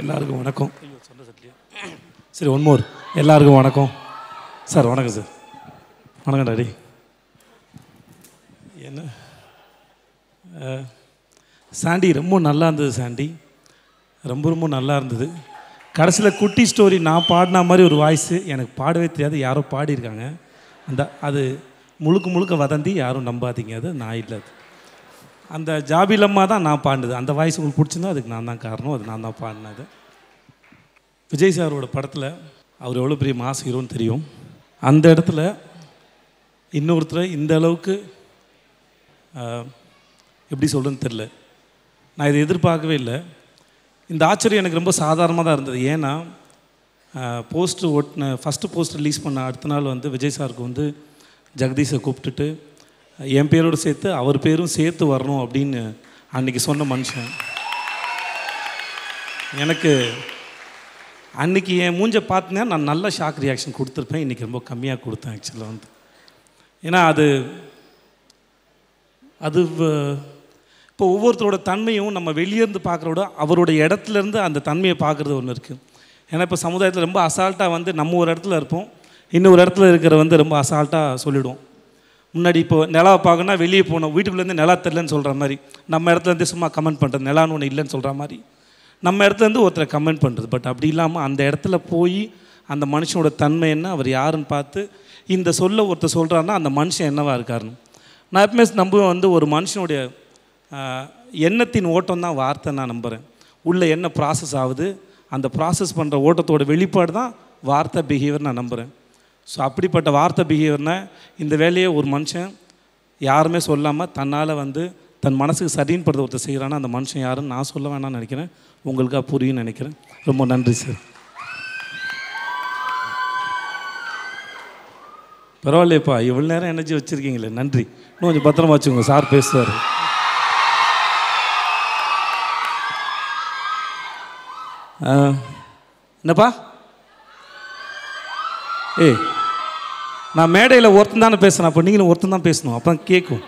எல்லாருக்கும் வணக்கம். ஐயோ, சொன்ன சட்லியா? சரி ஒன் மோர் எல்லாருக்கும் வணக்கம். சார் வணக்கம் சார். வணக்கம் டாடி. என்ன? சாண்டி ரொம்ப நல்லா இருந்தது சாண்டி. ரொம்ப ரொம்ப நல்லா இருந்தது. கடைசியில் குட்டி ஸ்டோரி நான் பாடின மாதிரி ஒரு வாய்ஸு எனக்கு பாடவே தெரியாது. யாரோ பாடியிருக்காங்க. அந்த அது முழுக்க முழுக்க வதந்தி யாரும் நம்பாதீங்க. அது நான் இல்லை அது. அந்த ஜாபிலம்மா தான் நான் பாடினது. அந்த வாய்ஸ் உங்களுக்கு பிடிச்சிருந்தா அதுக்கு நான் தான் காரணம். அது நான் தான் பாடினது. விஜய் சாரோட படத்தில் அவர் எவ்வளோ பெரிய மாஸ் ஹீரோன்னு தெரியும். அந்த இடத்துல இன்னொருத்தரை இந்த அளவுக்கு எப்படி சொல்கிறேன்னு தெரில நான் இதை எதிர்பார்க்கவே இல்லை. இந்த ஆச்சரியம் எனக்கு ரொம்ப சாதாரணமாக தான் இருந்தது. ஏன்னா போஸ்டர் ஒட்டின ஃபஸ்ட்டு போஸ்டர் ரிலீஸ் பண்ண அடுத்த நாள் வந்து விஜய் சாருக்கு வந்து ஜெகதீஷை கூப்பிட்டுட்டு என் பேரோடு சேர்த்து அவர் பேரும் சேர்த்து வரணும் அப்படின்னு அன்றைக்கி சொன்ன மனுஷன். எனக்கு அன்னைக்கு என் மூஞ்சை பார்த்தீங்கன்னா நான் நல்ல ஷாக் ரியாக்ஷன் கொடுத்துருப்பேன். இன்றைக்கி ரொம்ப கம்மியாக கொடுத்தேன் ஆக்சுவலாக வந்து. ஏன்னா அது அது இப்போ ஒவ்வொருத்தரோட தன்மையும் நம்ம வெளியேருந்து பார்க்குறோட அவரோட இடத்துலேருந்து அந்த தன்மையை பார்க்குறது ஒன்று இருக்குது ஏன்னா இப்போ சமுதாயத்தில் ரொம்ப அசால்ட்டாக வந்து நம்ம ஒரு இடத்துல இருப்போம். இன்னொரு இடத்துல இருக்கிற வந்து ரொம்ப அசால்ட்டாக சொல்லிவிடுவோம் முன்னாடி இப்போ நிலாவை பார்க்கணும்னா வெளியே போனோம் வீட்டுக்குள்ளேருந்து நிலா தெரிலன்னு சொல்கிற மாதிரி. நம்ம இடத்துலேருந்து சும்மா கமெண்ட் பண்ணுறது நிலான்னு ஒன்று இல்லைன்னு சொல்கிற மாதிரி. நம்ம இடத்துலேருந்து ஒருத்தரை கமெண்ட் பண்ணுறது பட் அப்படி இல்லாமல் அந்த இடத்துல போய் அந்த மனுஷனோட தன்மை என்ன? அவர் யாருன்னு பார்த்து இந்த சொல்ல ஒருத்தர் சொல்கிறாருன்னா அந்த மனுஷன் என்னவாக இருக்காருன்னு. நான் எப்பவுமே நம்புவேன் வந்து ஒரு மனுஷனுடைய எண்ணத்தின் ஓட்டம் தான் வார்த்தை நான் நம்புகிறேன் உள்ள என்ன ப்ராசஸ் ஆகுது? அந்த ப்ராசஸ் பண்ணுற ஓட்டத்தோட வெளிப்பாடு தான் வார்த்தை பிஹேவியர் நான் நம்புகிறேன் ஸோ அப்படிப்பட்ட வார்த்தை பிஹேவியர்னா இந்த வேலையை ஒரு மனுஷன் யாருமே சொல்லாமல் தன்னால் வந்து தன் மனசுக்கு சரின்னு படுத்த ஒருத்தர் செய்கிறான்னா அந்த மனுஷன் யாருன்னு நான் சொல்ல வேணாம்னு நினைக்கிறேன். உங்களுக்காக புரியும்னு நினைக்கிறேன். ரொம்ப நன்றி சார் பரவாயில்லையப்பா இவ்வளோ நேரம் எனர்ஜி வச்சுருக்கீங்களே. நன்றி. இன்னும் கொஞ்சம் பத்திரமா வச்சுக்கோங்க. சார் பேசுவார். என்னப்பா? ஏய் நான் மேடையில் ஒருத்தன் தானே பேசுகிறேன் அப்போ நீங்களும் ஒருத்தன் தான் பேசணும். அப்போ தான் கேட்கும்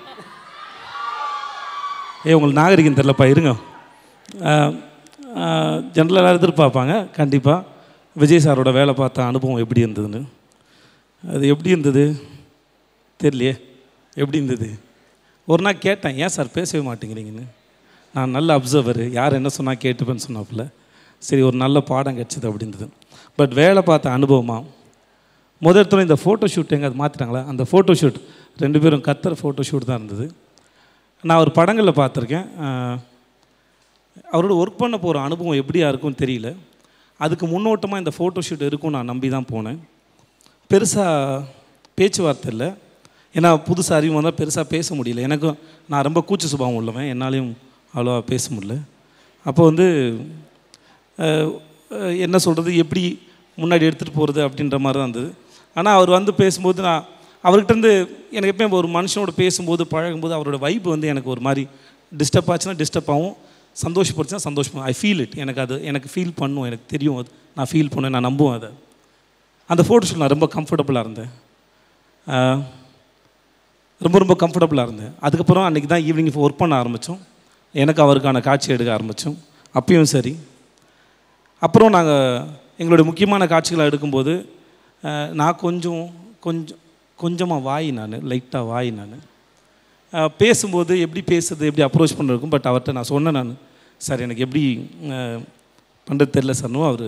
ஏ உங்களுக்கு நாகரிகம் தெரிலப்பா இருங்க. ஜென்ரலாக எதிர்பார்ப்பாங்க. கண்டிப்பாக விஜய் சாரோட வேலை பார்த்த அனுபவம் எப்படி இருந்ததுன்னு. அது எப்படி இருந்தது? தெரியலையே. எப்படி இருந்தது? ஒரு நாள் கேட்டேன் ஏன் சார் பேசவே மாட்டேங்கிறீங்கன்னு? நான் நல்ல அப்சர்வரு யார் என்ன சொன்னால் கேட்டுப்பேன்னு சொன்னாப்புல. சரி ஒரு நல்ல பாடம் கிடச்சிது அப்படி இருந்தது பட் வேலை பார்த்த அனுபவமாக முதல் இடத்துல இந்த ஃபோட்டோ ஷூட் எங்கே அது மாற்றிட்டாங்களா அந்த ஃபோட்டோ ஷூட் ரெண்டு பேரும் கத்துற ஃபோட்டோ ஷூட் தான் இருந்தது. நான் ஒரு படங்களில் பார்த்துருக்கேன். அவரோட ஒர்க் பண்ண போகிற அனுபவம் எப்படியா இருக்கும்னு தெரியல. அதுக்கு முன்னோட்டமாக இந்த ஃபோட்டோ ஷூட் இருக்கும் நான் நம்பி தான் போனேன். பெருசாக பேச்சுவார்த்தை இல்லை. ஏன்னா புதுசாக அறிவு வந்தால் பெருசாக பேச முடியல. எனக்கும் நான் ரொம்ப கூச்ச சுபாவம் உள்ளவன். என்னாலையும் அவ்வளோவா பேச முடியல. அப்போ வந்து என்ன சொல்கிறது எப்படி முன்னாடி எடுத்துகிட்டு போகிறது அப்படின்ற மாதிரி தான் இருந்தது. ஆனால் அவர் வந்து பேசும்போது நான் அவர்கிட்டருந்து எனக்கு எப்பயும் ஒரு மனுஷனோட பேசும்போது பழகும்போது அவரோட வைப் வந்து எனக்கு ஒரு மாதிரி டிஸ்டர்ப் ஆச்சுன்னா டிஸ்டர்ப் ஆகும். சந்தோஷப்படுச்சுன்னா சந்தோஷம் ஐ ஃபீல் இட் எனக்கு அது எனக்கு ஃபீல் பண்ணும் எனக்கு தெரியும் அது. நான் ஃபீல் பண்ணுவேன் நான் நம்புவேன் அதை. அந்த ஃபோட்டோ ஷூட் நான் ரொம்ப கம்ஃபர்டபுளாக இருந்தேன். ரொம்ப ரொம்ப கம்ஃபர்டபுளாக இருந்தேன். அதுக்கப்புறம் அன்றைக்கி தான் ஈவினிங் ஒர்க் பண்ண ஆரம்பித்தோம் எனக்கு அவருக்கான காட்சி எடுக்க ஆரம்பித்தோம் அப்பயும் சரி. அப்புறம் நாங்கள் எங்களுடைய முக்கியமான காட்சிகளை எடுக்கும்போது நான் கொஞ்சம் கொஞ்சம் கொஞ்சமாக வாய் நான் லைட்டாக வாய் நான். பேசும்போது எப்படி பேசுறது எப்படி அப்ரோச் பண்ணுறதுக்கும் பட் அவர்கிட்ட நான் சொன்னேன் நான். சார் எனக்கு எப்படி பண்ணுறது தெரில சார்னும் அவர்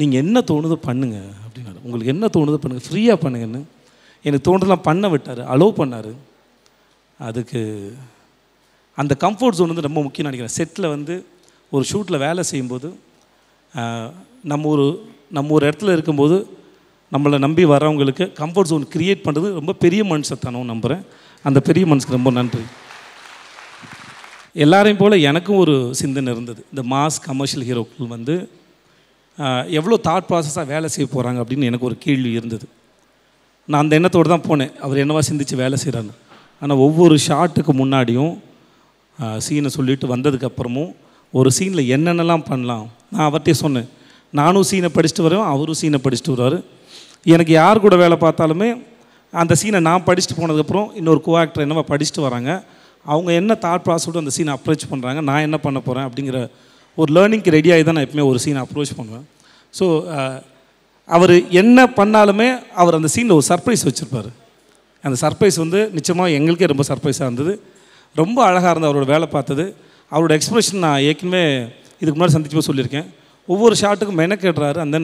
நீங்கள் என்ன தோணுதோ பண்ணுங்க அப்படின்னாரு. உங்களுக்கு என்ன தோணுதோ பண்ணுங்கள் ஃப்ரீயாக பண்ணுங்கன்னு. எனக்கு தோணுதெல்லாம் பண்ண விட்டார் அலோவ் பண்ணார். அதுக்கு அந்த கம்ஃபர்ட் ஜோன் வந்து ரொம்ப முக்கியம் நினைக்கிறேன். செட்டில் வந்து ஒரு ஷூட்டில் வேலை செய்யும்போது நம்ம ஒரு நம்ம ஒரு இடத்துல இருக்கும்போது நம்மளை நம்பி வரவங்களுக்கு கம்ஃபர்ட் ஜோன் க்ரியேட் பண்ணுறது ரொம்ப பெரிய மனுஷத்தனம் நம்புகிறேன் அந்த பெரிய மனுஷுக்கு ரொம்ப நன்றி. எல்லாரையும் போல் எனக்கும் ஒரு சிந்தனை இருந்தது. இந்த மாஸ் கமர்ஷியல் ஹீரோக்கள் வந்து எவ்வளோ தாட் ப்ராசஸாக வேலை செய்ய போகிறாங்க அப்படின்னு எனக்கு ஒரு கேள்வி இருந்தது. நான் அந்த எண்ணத்தோடு தான் போனேன். அவர் என்னவா சிந்திச்சு வேலை செய்கிறாங்க ஆனால் ஒவ்வொரு ஷாட்டுக்கு முன்னாடியும் சீனை சொல்லிட்டு வந்ததுக்கப்புறமும் ஒரு சீனில் என்னென்னலாம் பண்ணலாம்? நான் அவர்கிட்டே சொன்னேன். நானும் சீனை படிச்சுட்டு வரேன் அவரும் சீனை படிச்சுட்டு வருவார். எனக்கு யார் கூட வேலை பார்த்தாலுமே அந்த சீனை நான் படிச்சுட்டு போனதுக்கப்புறம் இன்னொரு கோ ஆக்டர் என்னவா படிச்சுட்டு வராங்க. அவங்க என்ன தாட் ப்ராசஸோடு அந்த சீனை அப்ரோச் பண்ணுறாங்க நான் என்ன பண்ண போகிறேன் அப்படிங்கிற ஒரு லேர்னிங்க்கு ரெடி தான் நான் எப்பவுமே ஒரு சீனை அப்ரோச் பண்ணுவேன். ஸோ அவர் என்ன பண்ணாலுமே அவர் அந்த சீனில் ஒரு சர்ப்ரைஸ் வச்சுருப்பார். அந்த சர்ப்ரைஸ் வந்து நிச்சயமாக எங்களுக்கே ரொம்ப சர்ப்ரைஸாக இருந்தது. ரொம்ப அழகாக இருந்தது அவரோட வேலை பார்த்தது. அவரோட எக்ஸ்பிரஷன் நான் ஏற்கனவே இதுக்கு முன்னாடி சந்திச்சு சொல்லியிருக்கேன். ஒவ்வொரு ஷாட்டுக்கும் மெனக்கேடுறாரு. அந்த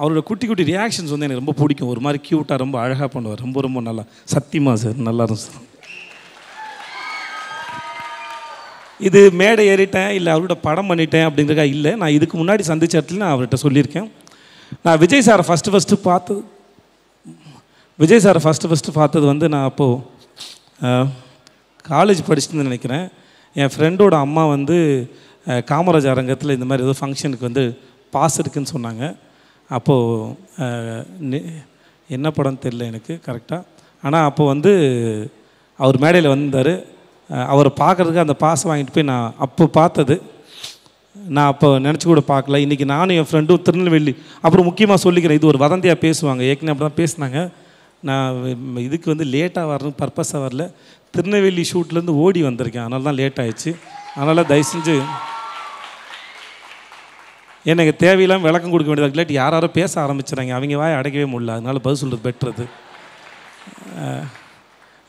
அவரோட குட்டி குட்டி ரியாக்ஷன்ஸ் வந்து எனக்கு ரொம்ப பிடிக்கும். ஒரு மாதிரி க்யூட்டாக ரொம்ப அழகாக பண்ணுவார். ரொம்ப ரொம்ப நல்லா. சத்தியமாக சார் நல்லா இருக்கும் சார். இது மேடை ஏறிட்டேன் இல்லை அவரோட படம் பண்ணிட்டேன் அப்படிங்கிறக்கா இல்லை. நான் இதுக்கு முன்னாடி சந்திச்ச இடத்துல நான் அவர்கிட்ட சொல்லியிருக்கேன். நான் விஜய் சாரை ஃபஸ்ட்டு ஃபஸ்ட்டு பார்த்தது விஜய் சாரை ஃபஸ்ட்டு ஃபஸ்ட்டு பார்த்தது வந்து நான் அப்போது காலேஜ் படிச்சுட்டு நினைக்கிறேன். என் ஃப்ரெண்டோட அம்மா வந்து காமராஜ் அரங்கத்தில் இந்த மாதிரி ஏதோ ஃபங்க்ஷனுக்கு வந்து பாஸ் இருக்குன்னு சொன்னாங்க. அப்போது என்ன படம்னு தெரில எனக்கு கரெக்டாக ஆனால் அப்போ வந்து அவர் மேடையில் வந்தார். அவரை பார்க்குறதுக்கு அந்த பாசம் வாங்கிட்டு போய் நான் அப்போ பார்த்தது. நான் அப்போ நினச்சி கூட பார்க்கல. இன்றைக்கி நானும் என் ஃப்ரெண்டும் திருநெல்வேலி அப்புறம் முக்கியமாக சொல்லிக்கிறேன் இது ஒரு வதந்தியாக பேசுவாங்க. ஏற்கனவே அப்படி தான் பேசினாங்க. நான் இதுக்கு வந்து லேட்டாக வரணும் பர்பஸாக வரல. திருநெல்வேலி ஷூட்லேருந்து ஓடி வந்திருக்கேன். அதனால தான் லேட் ஆயிடுச்சு. அதனால் தயவு செஞ்சு எனக்கு தேவையில்லாமல் விளக்கம் கொடுக்க வேண்டியது இல்லாட்டி யார் யாரோ பேச ஆரம்பிச்சிடுறாங்க அவங்க வாயை அடைக்கவே முடியல. அதனால் பதில் சொல்கிறது பெட்றது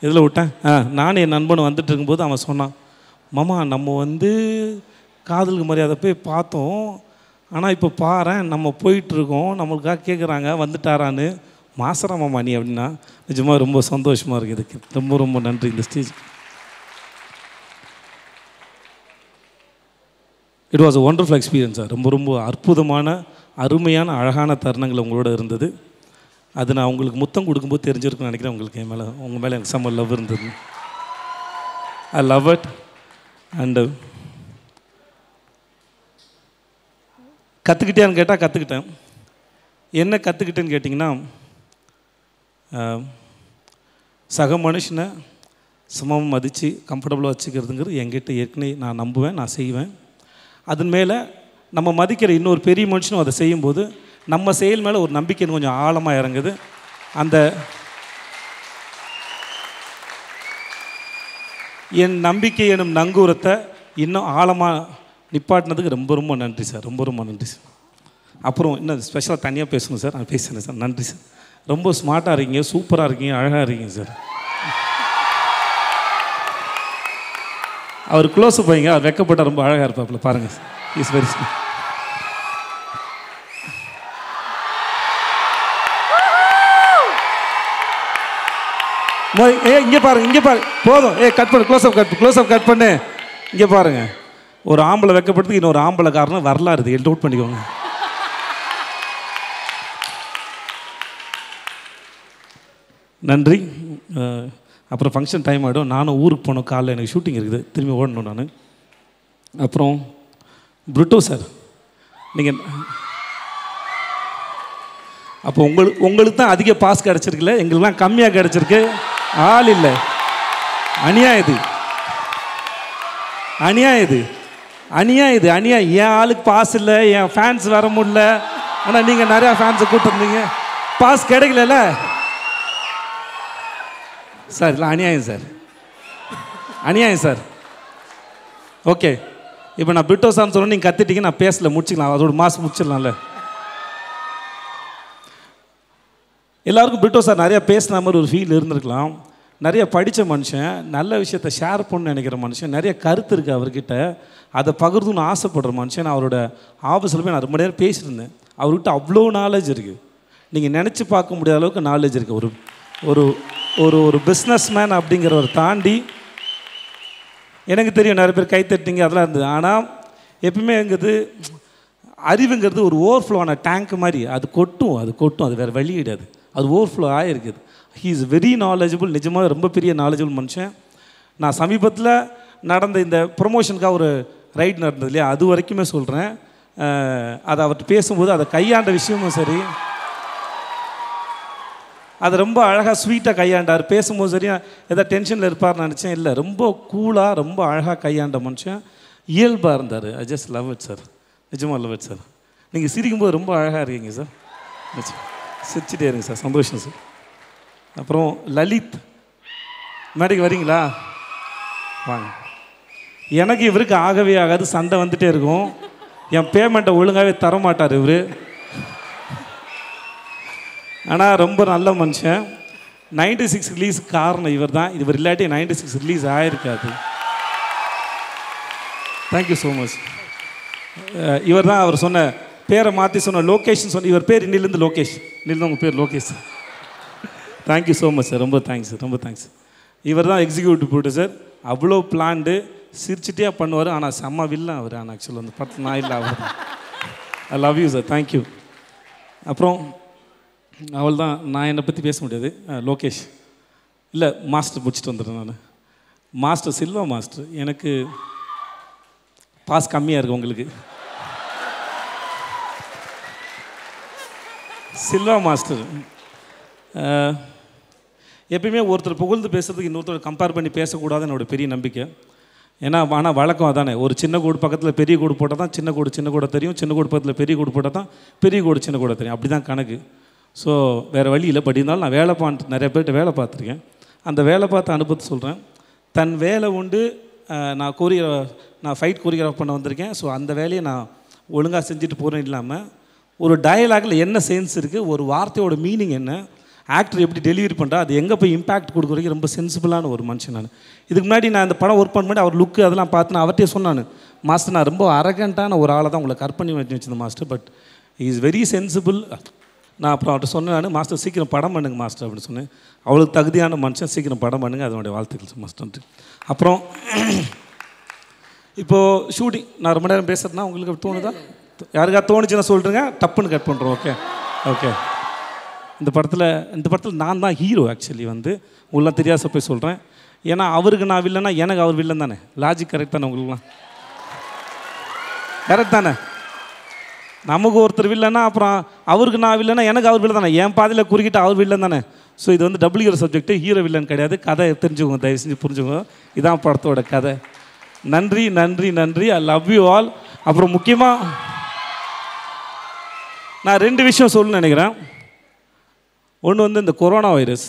இதில் விட்டேன். ஆ நானும் என் நண்பன் வந்துட்டு இருக்கும்போது அவன் சொன்னான் மாமா நம்ம வந்து காதலுக்கு மரியாதை போய் பார்த்தோம். ஆனால் இப்போ பாரேன் நம்ம போயிட்டுருக்கோம். நம்மளுக்காக கேட்குறாங்க வந்துட்டாரான்னு. மாசரா மாமா நீ? அப்படின்னா நிஜமாக ரொம்ப சந்தோஷமாக இருக்குது இதுக்கு ரொம்ப ரொம்ப நன்றி. இந்த stage it was a wonderful experience sir ரொம்ப ரொம்ப அற்புதமான அருமையான அழகான தருணங்கள் உங்களோட இருந்தது. அது நான் உங்களுக்கு முத்தம் கொடுக்கும்போது தெரிஞ்சிருக்கும்னு நினைக்கிறேன். உங்களுக்கு என் மேலே உங்கள் மேலே எனக்கு சம்மர் லவ் இருந்தது. I love it and uh, கற்றுக்கிட்டேன்னு கேட்டால் கற்றுக்கிட்டேன் என்ன கற்றுக்கிட்டேன்னு கேட்டிங்கன்னா சக மனுஷனை சமம் மதித்து கம்ஃபர்டபுளாக வச்சுக்கிறதுங்கிறது என்கிட்ட ஏற்கனவே நான் நம்புவேன் நான் செய்வேன். அதன் மேலே நம்ம மதிக்கிற இன்னொரு பெரிய மனுஷனும் அதை செய்யும்போது நம்ம செயல் மேலே ஒரு நம்பிக்கை கொஞ்சம் ஆழமாக இறங்குது. அந்த என் நம்பிக்கை எனும் நங்கூரத்தை இன்னும் ஆழமாக நிப்பாட்டினதுக்கு ரொம்ப ரொம்ப நன்றி சார். ரொம்ப ரொம்ப நன்றி சார். அப்புறம் இன்னும் ஸ்பெஷலாக தனியாக பேசணும் சார். நான் பேசுகிறேன் சார். நன்றி சார். ரொம்ப ஸ்மார்ட்டாக இருக்கீங்க சூப்பராக இருக்கீங்க அழகாக இருக்கீங்க சார். அவர் க்ளோஸ் போய்ங்க அவர் வெக்கப்பட்ட ரொம்ப அழகாக இருப்பாப்புல. பாருங்கள் இஸ் வெரி ஏ இங்கே பாருங்க இங்கே பாருங்க போதும். ஏ கட் பண்ணு. Close up cut close up cut பண்ணு. இங்கே பாருங்க. ஒரு ஆம்பளை வெக்கப்படுறதுக்கு இன்னொரு ஆம்பளை காரணம் வரலாறு. இது நோட் பண்ணிக்கோங்க. நன்றி. அப்புறம் ஃபங்க்ஷன் டைம் ஆகிடும் நானும் ஊருக்கு போனோம் காலைல. எனக்கு ஷூட்டிங் இருக்குது. திரும்பி ஓடணும் நான். அப்புறம் புருட்டோ சார் நீங்கள் அப்போ உங்களுக்கு உங்களுக்கு தான் அதிக பாஸ் கிடச்சிருக்குல்ல? எங்களுக்குலாம் கம்மியாக கிடச்சிருக்கு. ஆள் இல்லை. அநியாயம் இது. அநியாயம் இது. அநியாயம் இது. அநியாயம். என் ஆளுக்கு பாஸ் இல்லை. என் ஃபேன்ஸ் வர முடியல. ஆனால் நீங்கள் நிறையா ஃபேன்ஸை கூப்பிட்டுருந்தீங்க பாஸ் கிடைக்கலல்ல? சார் இல்லை அநியாயம் சார். அநியாயம் சார். ஓகே. இப்போ நான் பிரிட்டோ சார் சொன்னோம் நீங்கள் கத்திட்டீங்க நான் பேசல முடிச்சுக்கலாம். அதோட மாதம் முடிச்சிடலாம்ல. எல்லாருக்கும் பிரிட்டோ சார் நிறையா பேசின மாதிரி ஒரு ஃபீல் இருந்திருக்கலாம். நிறைய படித்த மனுஷன் நல்ல விஷயத்த ஷேர் பண்ணு நினைக்கிற மனுஷன் நிறைய கருத்து இருக்குது அவர்கிட்ட. அதை பகிர்ந்துன்னு ஆசைப்படுற மனுஷன் நான் அவரோட ஆஃபீஸில் போய் நான் ரொம்ப நேரம் பேசியிருந்தேன் அவர்கிட்ட அவ்வளோ நாலேஜ் இருக்குது நீங்கள் நினச்சி பார்க்க முடியாத அளவுக்கு நாலேஜ் இருக்குது ஒரு ஒரு ஒரு ஒரு பிஸ்னஸ் மேன் அப்படிங்கிறவர் தாண்டி எனக்கு தெரியும் நிறைய பேர் கைத்தட்டிங்க அதெல்லாம் இருந்தது. ஆனால் எப்பவுமே எங்கிறது அறிவுங்கிறது ஒரு ஓவர்ஃப்ளோவான டேங்க் மாதிரி. அது கொட்டும் அது கொட்டும் அது வேறு வழி கிடையாது. அது ஓவர்ஃப்ளோ ஆகிருக்குது ஹீ இஸ் வெரி நாலேஜபிள் நிஜமாக ரொம்ப பெரிய நாலேஜபிள் மனுஷன். நான் சமீபத்தில் நடந்த இந்த ப்ரொமோஷனுக்காக ஒரு ரைட் நடந்தது இல்லையா? அது வரைக்குமே சொல்கிறேன் அதை அவர்கிட்ட பேசும்போது அதை கையாண்ட விஷயமும் சரி அது ரொம்ப அழகாக ஸ்வீட்டாக கையாண்டார். பேசும்போது சரியா ஏதோ டென்ஷனில் இருப்பார்னு நினச்சேன். இல்லை ரொம்ப கூலாக ரொம்ப அழகாக கையாண்ட மனுஷன் இயல்பாக இருந்தார். I just love it sir நிஜமாக லவ் இட் சார் நீங்கள் சிரிக்கும்போது ரொம்ப அழகாக இருக்கீங்க சார் சிரிச்சிட்டே இருங்க சார் சந்தோஷம் சார் அப்புறம் லலித். மேடைக்கு வரீங்களா? வாங்க. எனக்கு இவருக்கு ஆகவே ஆகாது. சண்டை வந்துகிட்டே இருக்கும். என் பேமெண்ட்டை ஒழுங்காகவே தர மாட்டார் இவர். ஆனால் ரொம்ப நல்ல மனுஷன். நைன்டி சிக்ஸ் ரிலீஸ் காரணம் இவர் தான் இவர் இல்லாட்டி நைன்டி சிக்ஸ் ரிலீஸ் ஆகிருக்காது தேங்க்யூ ஸோ மச் இவர் தான் அவர் சொன்ன பேரை மாற்றி சொன்ன லோகேஷன் சொன்ன இவர் பேர் இன்னிலேருந்து லோகேஷ். இன்னிலிருந்து உங்கள் பேர் Lokesh. Thank you so much sir ரொம்ப தேங்க்ஸ் ரொம்ப தேங்க்ஸ் இவர் தான் எக்ஸிக்யூட்டிவ் ப்ரொடியூசர் அவ்வளோ பிளான்டு சிரிச்சிட்டே பண்ணுவார். ஆனால் செம்ம வில்லன் அவர். ஆனால் ஆக்சுவலாக அந்த படத்தில் நான் இல்லை அவர் I love you sir thank you அப்புறம் அவள் தான் நான் என்னை பற்றி பேச முடியாது. லோகேஷ். இல்லை மாஸ்டர் முடிச்சுட்டு வந்துடுறேன் நான். Master Silva master. எனக்கு பாஸ் கம்மியாக இருக்கு உங்களுக்கு. சில்வா மாஸ்டர். எப்பயுமே ஒருத்தர் புகழ்ந்து பேசுறதுக்கு இன்னொருத்தர் கம்பேர் பண்ணி பேசக்கூடாதுன்னு என்னோட பெரிய நம்பிக்கை. ஏன்னா ஆனால் வழக்கம் அதானே. ஒரு சின்ன கூடு பக்கத்தில் பெரிய கூடு போட்டால் தான் சின்ன கூடு சின்ன கூட தெரியும். சின்ன கூடு பக்கத்தில் பெரிய கூடு போட்டால் தான் பெரிய கூடு சின்ன கூட தெரியும். அப்படி தான் கணக்கு. ஸோ வேறு வழி இல்லை பட் இருந்தாலும் நான் வேலை பார்த்து நிறைய பேர்கிட்ட வேலை பார்த்துருக்கேன். அந்த வேலை பார்த்து அனுபவத்தை சொல்கிறேன் தன் வேலை உண்டு நான் கொரியோ நான் ஃபைட் கோரியோகிராஃப் பண்ண வந்திருக்கேன். ஸோ அந்த வேலையை நான் ஒழுங்காக செஞ்சுட்டு போகிறேன் இல்லாமல் ஒரு டயலாகில் என்ன சென்ஸ் இருக்குது ஒரு வார்த்தையோட மீனிங் என்ன ஆக்டர் எப்படி டெலிவரி பண்ணுறா அது எங்கே போய் இம்பாக்ட் கொடுக்குறதுக்கு ரொம்ப சென்சிபிளான ஒரு மனுஷன் நான். இதுக்கு முன்னாடி நான் இந்த படம் ஒர்க் பண்ணும்போது அவர் லுக்கு அதெல்லாம் பார்த்து நான் அவர்கிட்டயே சொன்னான். மாஸ்டர் நான் ரொம்ப அரகண்டான ஒரு ஆளை தான் உங்களை கற்பனை வச்சு வச்சிருந்தேன் master but is very sensible நான் அப்புறம் அவர்கிட்ட சொன்னேன் நான் மாஸ்டர் சீக்கிரம் படம் பண்ணுங்க மாஸ்டர் அப்படின்னு சொன்னேன். அவளுக்கு தகுதியான மனுஷன் சீக்கிரம் படம் பண்ணுங்க அதனுடைய வாழ்த்துக்கள் மாஸ்டர் அப்புறம் இப்போது ஷூட்டிங் நான் ரொம்ப நேரம் பேசுறதுனா உங்களுக்கு தோணுதா? யாருக்கா தோணுச்சுன்னா சொல்லிட்டுருங்க டப்புன்னு கட் பண்ணுறோம் ஓகே ஓகே இந்த படத்தில் இந்த படத்தில் நான் தான் ஹீரோ ஆக்சுவலி வந்து. உங்களாம் தெரியாத போய் சொல்கிறேன் ஏன்னா அவருக்கு நான் வில்லனா எனக்கு அவர் வில்லன் தானே. லாஜிக் கரெக்ட் தானே உங்களுக்குலாம்? கரெக்ட் தானே? நமக்கு ஒருத்தர் இல்லைன்னா அப்புறம் அவருக்கு நான் வில்லனா எனக்கு அவர் வில்லன் தானே? என் பாதையில் குறுக்கிட்டு அவர் வில்லன் தானே? ஸோ இது வந்து டபுள் சப்ஜெக்ட்டு ஹீரோ வில்லன் கிடையாது. கதை தெரிஞ்சுக்கோங்க தயவு செஞ்சு புரிஞ்சுக்கோங்க. இதான் படத்தோட கதை. நன்றி நன்றி நன்றி. ஐ லவ் யூ ஆல் அப்புறம் முக்கியமாக நான் ரெண்டு விஷயம் சொல்லணும்னு நினைக்கிறேன். ஒன்று வந்து இந்த கொரோனா வைரஸ்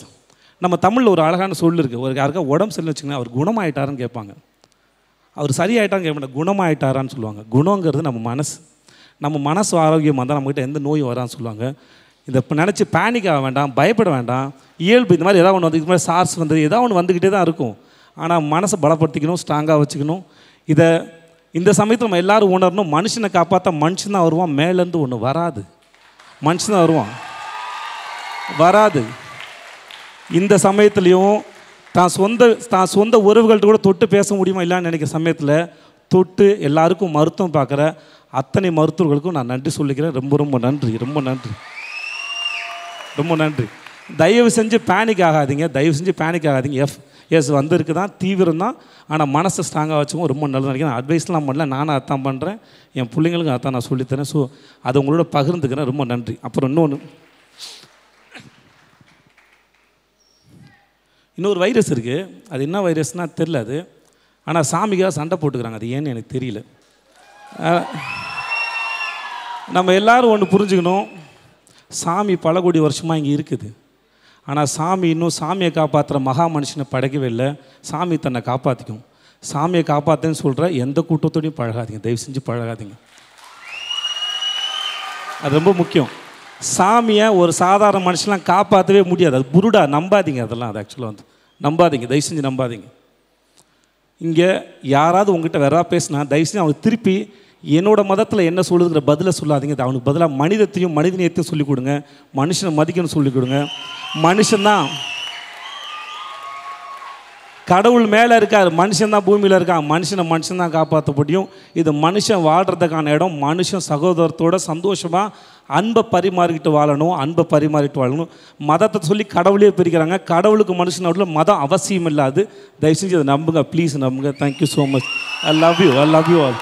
நம்ம தமிழில் ஒரு அழகான சொல் இருக்குது ஒரு யாருக்கா உடம்பு சரியில்லை வச்சுக்கோங்க அவர் குணமாயிட்டாருன்னு கேட்பாங்க. அவர் சரியாயிட்டான்னு கேட்க குணமாயிட்டாரான்னு சொல்லுவாங்க. குணங்கிறது நம்ம மனசு. நம்ம மனசு ஆரோக்கியமாக இருந்தால் நம்மகிட்ட எந்த நோயும் வரான்னு சொல்லுவாங்க. இதை இப்போ நினச்சி பேனிக் ஆக வேண்டாம் பயப்பட வேண்டாம். இயல்பு இந்த மாதிரி ஏதாவது ஒன்று வந்து இது மாதிரி சார்ஸ் வந்து ஏதாவது ஒன்று வந்துக்கிட்டே தான் இருக்கும். ஆனால் மனசை பலப்படுத்திக்கணும் ஸ்ட்ராங்காக வச்சுக்கணும். இதை இந்த சமயத்தில் நம்ம எல்லாரும் உணரணும் மனுஷனை காப்பாற்ற மனுஷன் தான் வருவான் மேலேருந்து ஒன்று வராது. மனுஷன் தான் வருவான். வராது. இந்த சமயத்துலேயும் தான் சொந்த தான் சொந்த உறவுகள்கிட்ட கூட தொட்டு பேச முடியுமா இல்லைன்னு நினைக்கிற சமயத்தில் தொட்டு எல்லாருக்கும் மருத்துவம் பார்க்குற அத்தனை மருத்துவர்களுக்கும் நான் நன்றி சொல்லிக்கிறேன். ரொம்ப ரொம்ப நன்றி ரொம்ப நன்றி. ரொம்ப நன்றி. தயவு செஞ்சு பேனிக் ஆகாதீங்க. தயவு செஞ்சு பேனிக் ஆகாதீங்க. எஃப் எஸ் வந்திருக்கு தான் தீவிரம் தான். ஆனால் மனசை ஸ்ட்ராங்காக வச்சுக்கோ ரொம்ப நல்லது நினைக்கிறேன். அட்வைஸ்லாம் பண்ணல. நானும் அதான் பண்ணுறேன் என் பிள்ளைங்களுக்கும் அதான் நான் சொல்லித்தரேன். ஸோ அதை உங்களோட பகிர்ந்துக்கிறேன். ரொம்ப நன்றி. அப்புறம் இன்னொன்று இன்னொரு வைரஸ் இருக்குது அது என்ன வைரஸ்னால் தெரில அது. ஆனால் சாமிக்காக சண்டை போட்டுக்கிறாங்க. அது ஏன்னு எனக்கு தெரியல. நம்ம எல்லாரும் ஒன்று புரிஞ்சுக்கணும். சாமி பல கோடி வருஷமாக இங்கே இருக்குது. ஆனால் சாமி இன்னும் சாமியை காப்பாற்றுற மகா மனுஷனை படைக்கவே இல்லை. சாமி தன்னை காப்பாற்றிக்கும் சாமியை காப்பாற்றுன்னு சொல்கிற எந்த கூட்டத்தோடையும் பழகாதீங்க. தயவு செஞ்சு பழகாதீங்க. அது ரொம்ப முக்கியம். சாமியை ஒரு சாதாரண மனுஷன்லாம் காப்பாற்றவே முடியாது. அது புருடா நம்பாதீங்க. அதெல்லாம் அது ஆக்சுவலாக வந்து. நம்பாதீங்க. தயவு செஞ்சு நம்பாதீங்க. இங்கே யாராவது உங்ககிட்ட வேறா பேசினா தயவு செஞ்சு திருப்பி என்னோடய மதத்தில் என்ன சொல்லுதுங்கிற பதிலை சொல்லாதீங்க. அவனுக்கு பதிலாக மனிதத்தையும் மனிதநேயத்தையும் சொல்லிக் கொடுங்க. மனுஷனை மதிக்கணும்னு சொல்லிக் கொடுங்க. மனுஷன்தான் கடவுள் மேலே இருக்கார். மனுஷன் தான் பூமியில் இருக்கான். மனுஷனை மனுஷன் தான் காப்பாற்ற முடியும் இது மனுஷன் வாழ்கிறதுக்கான இடம். மனுஷன் சகோதரத்தோட சந்தோஷமாக அன்பை பரிமாறிக்கிட்டு வாழணும் அன்பை பரிமாறிட்டு வாழணும். மதத்தை சொல்லி கடவுளே பிரிக்கிறாங்க. கடவுளுக்கு மனுஷன் நடுவில் மதம் அவசியம் இல்லாது. தயவு செஞ்சு அதை நம்புங்க. ப்ளீஸ் நம்புங்க. Thank you so much I love you I love you all